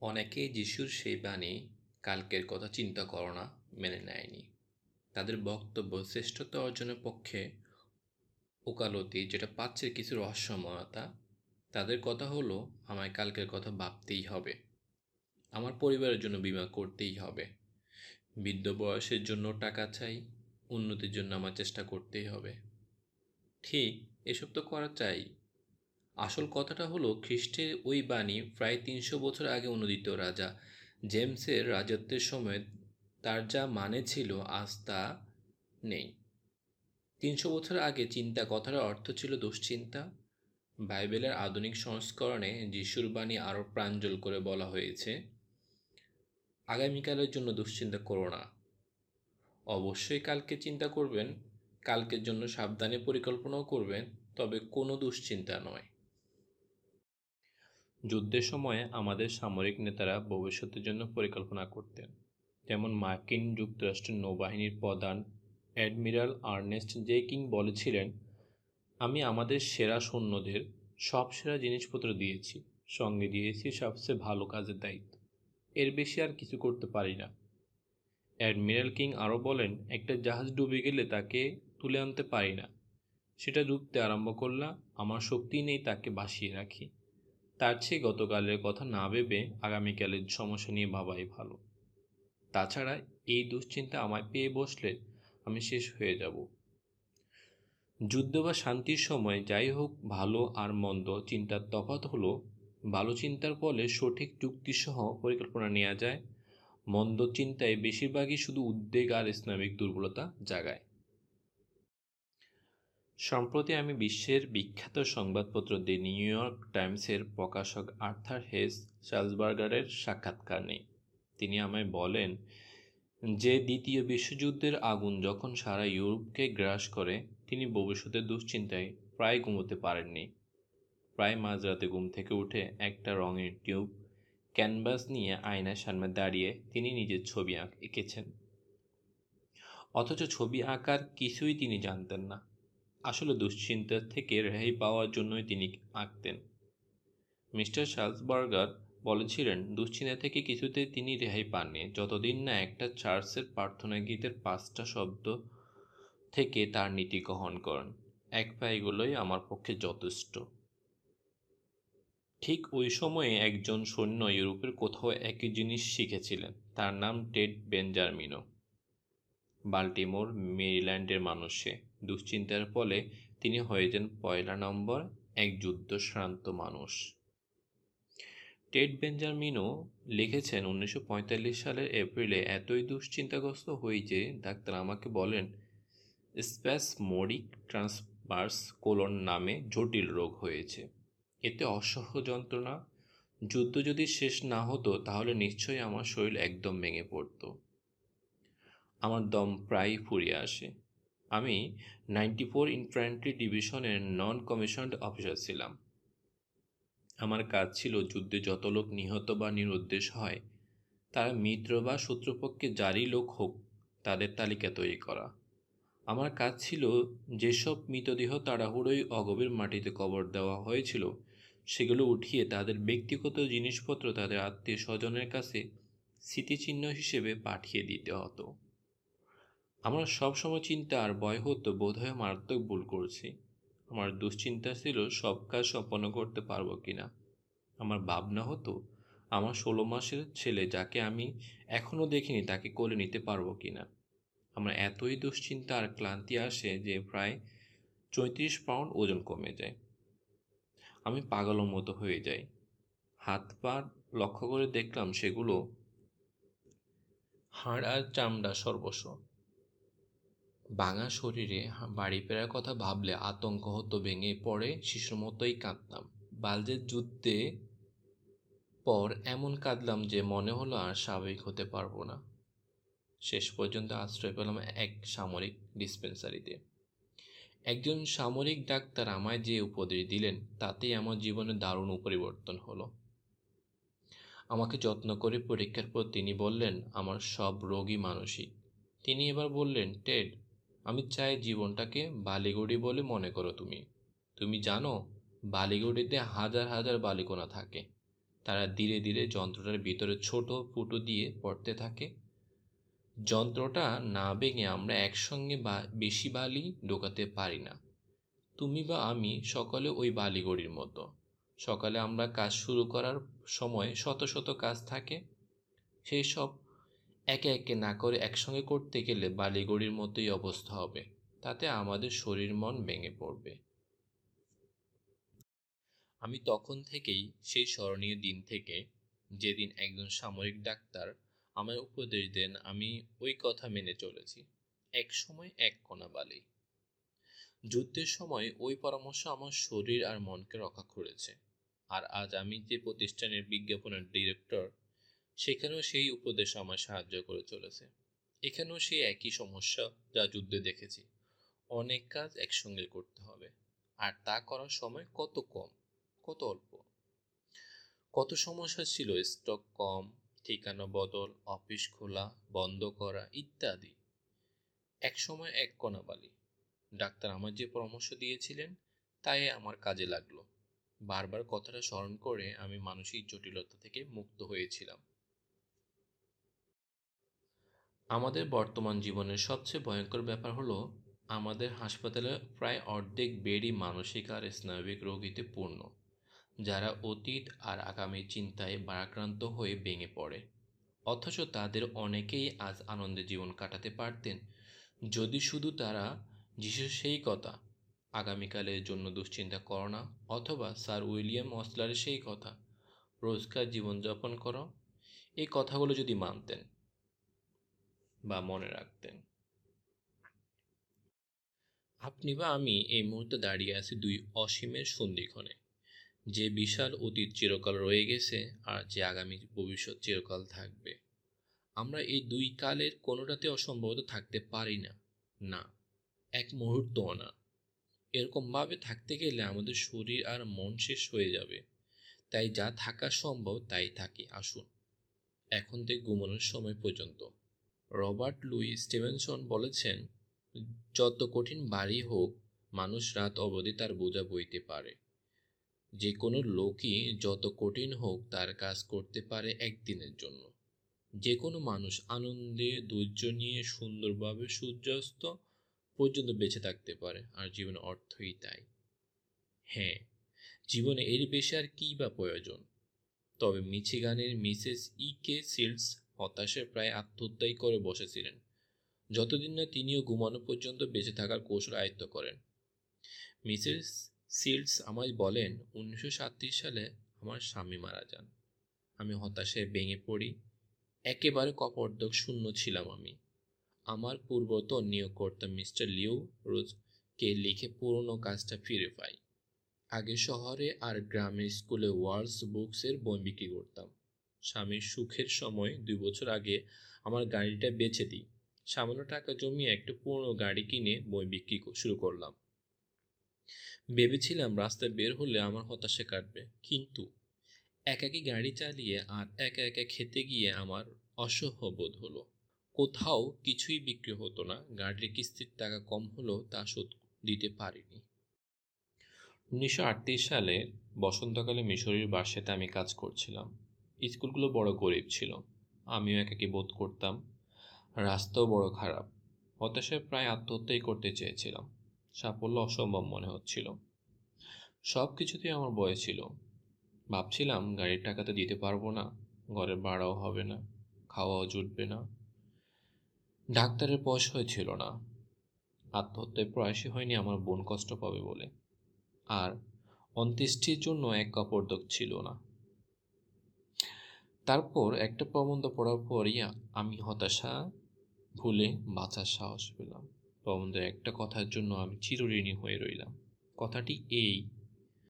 অনেকেই যিশুর সেই বাণী কালকের কথা চিন্তা করো না, মেনে নেয়নি। তাদের বক্তব্য শ্রেষ্ঠত্ব অর্জনের পক্ষে ওকালতি যেটা পাচ্ছে কিছু রহস্যময়তা, তাদের কথা হলো, আমায় কালকের কথা ভাবতেই হবে। আমার পরিবারের জন্য বিমা করতেই হবে। বৃদ্ধ বয়সের জন্য টাকা চাই, উন্নতির জন্য আমার চেষ্টা করতেই হবে। ঠিক, এসব তো করা চাই। আসল কথাটা হলো খ্রিস্টের ওই বাণী প্রায় তিনশো বছর আগে অনুদিত রাজা জেমসের রাজত্বের সময় তার যা মানে ছিল, আজ তা নেই। তিনশো বছর আগে চিন্তা কথার অর্থ ছিল দুশ্চিন্তা। বাইবেলের আধুনিক সংস্করণে যিশুর বাণী আরও প্রাঞ্জল করে বলা হয়েছে, আগামীকালের জন্য দুশ্চিন্তা করো না। অবশ্যই কালকে চিন্তা করবেন, কালকের জন্য সাবধানে পরিকল্পনাও করবেন, তবে কোনো দুশ্চিন্তা নয়। যুদ্ধের সময় আমাদের সামরিক নেতারা ভবিষ্যতের জন্য পরিকল্পনা করতেন। যেমন মার্কিন যুক্তরাষ্ট্রের নৌবাহিনীর প্রধান অ্যাডমিরাল আর্নেস্ট জে কিং বলেছিলেন, আমি আমাদের সেরা সৈন্যদের সব সেরা জিনিসপত্র দিয়েছি, সঙ্গে দিয়েছি সবচেয়ে ভালো কাজের দায়িত্ব। এর বেশি আর কিছু করতে পারি না। অ্যাডমিরাল কিং আরও বলেন, একটা জাহাজ ডুবে গেলে তাকে তুলে আনতে পারি না। সেটা ডুবতে আরম্ভ করলাম আমার শক্তি নেই তাকে বাসিয়ে রাখি। তার চেয়ে গতকালের কথা না ভেবে আগামীকালের সমস্যা নিয়ে ভাবাই ভালো। তাছাড়া এই দুশ্চিন্তা আমায় পেয়ে বসলে আমি শেষ হয়ে যাব। যুদ্ধ বা শান্তির সময় যাই হোক ভালো আর মন্দ চিন্তার তফাৎ হলো, ভালো চিন্তার ফলে সঠিক যুক্তিসহ পরিকল্পনা নেওয়া যায়। মন্দ চিন্তায় বেশিরভাগই শুধু উদ্বেগ আর ইসলামিক দুর্বলতা জাগায়। সম্প্রতি আমি বিশ্বের বিখ্যাত সংবাদপত্র দি নিউ ইয়র্ক টাইমসের প্রকাশক আর্থার হেস চার্লসবার্গারের সাক্ষাৎকার নেই। তিনি আমায় বলেন, যে দ্বিতীয় বিশ্বযুদ্ধের আগুন যখন সারা ইউরোপকে গ্রাস করে, তিনি ভবিষ্যতের দুশ্চিন্তায় প্রায় ঘুমোতে পারেননি। প্রায় মাঝরাতে ঘুম থেকে উঠে একটা রঙের টিউব, ক্যানভাস নিয়ে আয়নার সামনে দাঁড়িয়ে তিনি নিজের ছবি এঁকেছেন। অথচ ছবি আঁকার কিছুই তিনি জানতেন না। আসলে দুশ্চিন্তার থেকে রেহাই পাওয়ার জন্যই তিনি আঁকতেন। মিস্টার শালসবার্গার বলেছিলেন, দুশ্চিন্তা থেকে কিছুতে তিনি রেহাই পাননি। যতদিন না একটা চার্চের প্রার্থনা গীতের পাঁচটা শব্দ থেকে তার নীতি গ্রহণ করেন। এক পাইগুলোই আমার পক্ষে যথেষ্ট। ঠিক ওই সময়ে একজন সৈন্য ইউরোপের কোথাও একই জিনিস শিখেছিলেন। তার নাম টেড বেঞ্জারমিনো বাল্টিমোর মেরিল্যান্ডের মানুষে দুশ্চিন্তার ফলে তিনি হয়ে যান পয়লা নম্বর এক যুদ্ধ শ্রান্ত মানুষ। টেড বেঞ্জামিনো লিখেছেন উনিশশো পঁয়তাল্লিশ সালের এপ্রিলে, এতই দুশ্চিন্তাগ্রস্ত হই যে, ডাক্তার আমাকে বলেন স্প্যাসমোডিক ট্রান্সভার্স কোলন নামে জটিল রোগ হয়েছে। এতে অসহ্য যন্ত্রণা। যুদ্ধ যদি শেষ না হতো, তাহলে নিশ্চয়ই আমার শরীর একদম ভেঙে পড়ত। আমার দম প্রায় ফুরিয়ে আসে। আমি নাইনটি ফোর ইনফ্যান্ট্রি ডিভিশনের নন কমিশনড অফিসার ছিলাম। আমার কাজ ছিল যুদ্ধে যত লোক নিহত বা নিরুদ্দেশ হয়, তারা মিত্র বা শত্রুপক্ষে জারি লোক হোক, তাদের তালিকা তৈরি করা। আমার কাজ ছিল যেসব মৃতদেহ তাড়াহুড়োই অগভীর মাটিতে কবর দেওয়া হয়েছিল, সেগুলো উঠিয়ে তাদের ব্যক্তিগত জিনিসপত্র তাদের আত্মীয় স্বজনের কাছে স্মৃতিচিহ্ন হিসেবে পাঠিয়ে দিতে হতো। আমার সবসময় চিন্তা আর ভয় হতো, বোধহয় মারাত্মক ভুল করছি। আমার দুশ্চিন্তা ছিল, সব কাজ সম্পন্ন করতে পারব কি না আমার ভাবনা হতো, আমার ষোলো মাসের ছেলে যাকে আমি এখনও দেখিনি, তাকে কোলে নিতে পারব কি না আমার এতই দুশ্চিন্তা আর ক্লান্তি আসে যে প্রায় চৌত্রিশ পাউন্ড ওজন কমে যায়। আমি পাগলের মতো হয়ে যাই। হাত পা লক্ষ্য করে দেখলাম সেগুলো হাড় আর চামড়া সর্বস্ব। ভাঙা শরীরে বাড়ি ফেরার কথা ভাবলে আতঙ্ক হতো, ভেঙে পড়ে, শিশুর মতোই কাঁদতাম। বালজের যুদ্ধে পর এমন কাঁদলাম যে মনে হলো আর স্বাভাবিক হতে পারব না। শেষ পর্যন্ত আশ্রয় পেলাম এক সামরিক ডিসপেন্সারিতে। একজন সামরিক ডাক্তার আমায় যে উপদেশ দিলেন, তাতেই আমার জীবনে দারুণ পরিবর্তন হলো। আমাকে যত্ন করে পরীক্ষার পর তিনি বললেন, আমার সব রোগী মানসিক। তিনি এবার বললেন, টেড আমি চাই জীবনটাকে বালিগুড়ি বলে মনে করো তুমি। তুমি জানো, বালিগুড়িতে হাজার হাজার বালিকোনা থাকে। তারা ধীরে ধীরে যন্ত্রটার ভিতরে ছোট ফুটো দিয়ে পড়তে থাকে। যন্ত্রটা না ভেঙে আমরা একসঙ্গে বা বেশি বালি ঢোকাতে পারি না। তুমি বা আমি সকলে ওই বালিগড়ির মতো। সকালে আমরা কাজ শুরু করার সময় শত শত কাজ থাকে। সেই সব একে একে না করে একসঙ্গে করতে গেলে বালিগড়ির মতোই অবস্থা হবে। তাতে আমাদের শরীর মন ভেঙে পড়বে। আমি তখন থেকেই সেই স্মরণীয় দিন থেকে যেদিন একজন সামরিক ডাক্তার আমায় উপদেশ দেন, আমি ওই কথা মেনে চলেছি। এক সময় এক কণা বালি। যুদ্ধের সময় ওই পরামর্শ আমার শরীর আর মনকে রক্ষা করেছে। আর আজ আমি যে প্রতিষ্ঠানের বিজ্ঞাপনের ডিরেক্টর সেখানেও সেই উপদেশ আমার সাহায্য করে চলেছে। এখানেও সেই একই সমস্যা যা যুদ্ধে দেখেছি। অনেক কাজ একসঙ্গে করতে হবে। আর তা করার সময় কত কম, কত অল্প? কত সমস্যা ছিল? স্টক কম, ঠিকানা বদল, অফিস খোলা, বন্ধ করা ইত্যাদি। এক সময় এক কণা বালি। ডাক্তার আমার যে পরামর্শ দিয়েছিলেন, তাই আমার কাজে লাগল। বারবার কথাটা স্মরণ করে আমি মানসিক জটিলতা থেকে মুক্ত হয়েছিলাম। আমাদের বর্তমান জীবনের সবচেয়ে ভয়ঙ্কর ব্যাপার হলো, আমাদের হাসপাতালে প্রায় অর্ধেক বেডই মানসিক আর স্নায়বিক রোগীতে পূর্ণ, যারা অতীত আর আগামী চিন্তায় বারাক্রান্ত হয়ে ভেঙে পড়ে। অথচ তাদের অনেকেই আজ আনন্দে জীবন কাটাতে পারতেন, যদি শুধু তারা, যিশুর সেই কথা আগামীকালের জন্য দুশ্চিন্তা করো না, অথবা স্যার উইলিয়াম অসলারের সেই কথা, রোজকার জীবনযাপন করো, এই কথাগুলো যদি মানতেন বা মনে রাখতেন। আপনি বা আমি এই মুহূর্তে দাঁড়িয়ে আছি দুই অসীমের সন্ধিক্ষণে। যে বিশাল অতীত চিরকাল রয়ে গেছে আর যে আগামী ভবিষ্যৎ চিরকাল থাকবে। আমরা এই দুই কালের কোনোটাতে অসম্ভবত থাকতে পারি না। না, এক মুহূর্তও না। এরকমভাবে থাকতে গেলে আমাদের শরীর আর মন শেষ হয়ে যাবে। তাই যা থাকা সম্ভব তাই থাকি, আসুন। এখন থেকে ঘুমানোর সময় পর্যন্ত। রবার্ট লুই স্টিভেনসন বলেছেন, যত কঠিন বাড়ি হোক, মানুষ রাত অবধি তার বোঝা বইতে পারে। যে কোনো লোকই যত কঠিন হোক তার কাজ করতে পারে একদিনের জন্য। যে কোনো মানুষ আনন্দে ধৈর্য নিয়ে সুন্দরভাবে সূর্যাস্ত পর্যন্ত বেঁচে থাকতে পারে, আর জীবনের অর্থই তাই। হ্যাঁ জীবনে এর বেশি আর কী বা প্রয়োজন? তবে মিছিগানের মিসেস ই কে সিলস হতাশে প্রায় আত্মহত্যাই করে বসেছিলেন। যতদিন না তিনিও ঘুমানো পর্যন্ত বেঁচে থাকার কৌশল আয়ত্ত করেন। মিসেস সিলস আমায় বলেন, উনিশশো সালে আমার স্বামী মারা যান। আমি হতাশে ভেঙে পড়ি। একেবারে কপর্দক শূন্য ছিলাম আমি। আমার পূর্বতন নিয়োগকর্তা মিস্টার লিও রোজকে লিখে পুরনো কাজটা ফিরে পাই। আগে শহরে আর গ্রামের স্কুলে ওয়ার্লস বুকসের বই বিক্রি করতাম। স্বামীর সুখের সময় দুই বছর আগে আমার গাড়িটা বেচে দিই। সামান্য টাকা জমিয়ে একটা পুরনো গাড়ি কিনে বই বিক্রি শুরু করলাম। ভেবেছিলাম রাস্তায় বের হলে আমার হতাশা কাটবে, কিন্তু এক একাকি গাড়ি চালিয়ে আর একা একা খেতে গিয়ে আমার অসহ্য বোধ হলো। কোথাও কিছুই বিক্রি হতো না, গাড়ির কিস্তির টাকা কম হলেও তা শোধ দিতে পারিনি। উনিশশো আটত্রিশ সালে বসন্তকালে মিশরের বাসাতে আমি কাজ করছিলাম। স্কুলগুলো বড় গরিব ছিল। আমিও একাকি বোধ করতাম। রাস্তাও বড় খারাপ। হতাশায় প্রায় আত্মহত্যাই করতে চেয়েছিলাম। সাফল্য অসম্ভব মনে হচ্ছিল। সব কিছুতেই আমার বয় ছিল। ভাবছিলাম, গাড়ির টাকাতে দিতে পারব না। ঘরের ভাড়াও হবে না। খাওয়াও জুটবে না। ডাক্তারের পয়সা হয়েছিল না। আত্মহত্যায় প্রয়াসই হয়নি আমার বোন কষ্ট পাবে বলে। আর অন্ত্যেষ্টির জন্য এক কাপড়দক ছিল না। তারপর একটা প্রবন্ধ পড়ার পরই আমি হতাশা, ভুলে বাঁচার সাহস পেলাম। প্রবন্ধের একটা কথার জন্য আমি চিরঋণী হয়ে রইলাম। কথাটি এই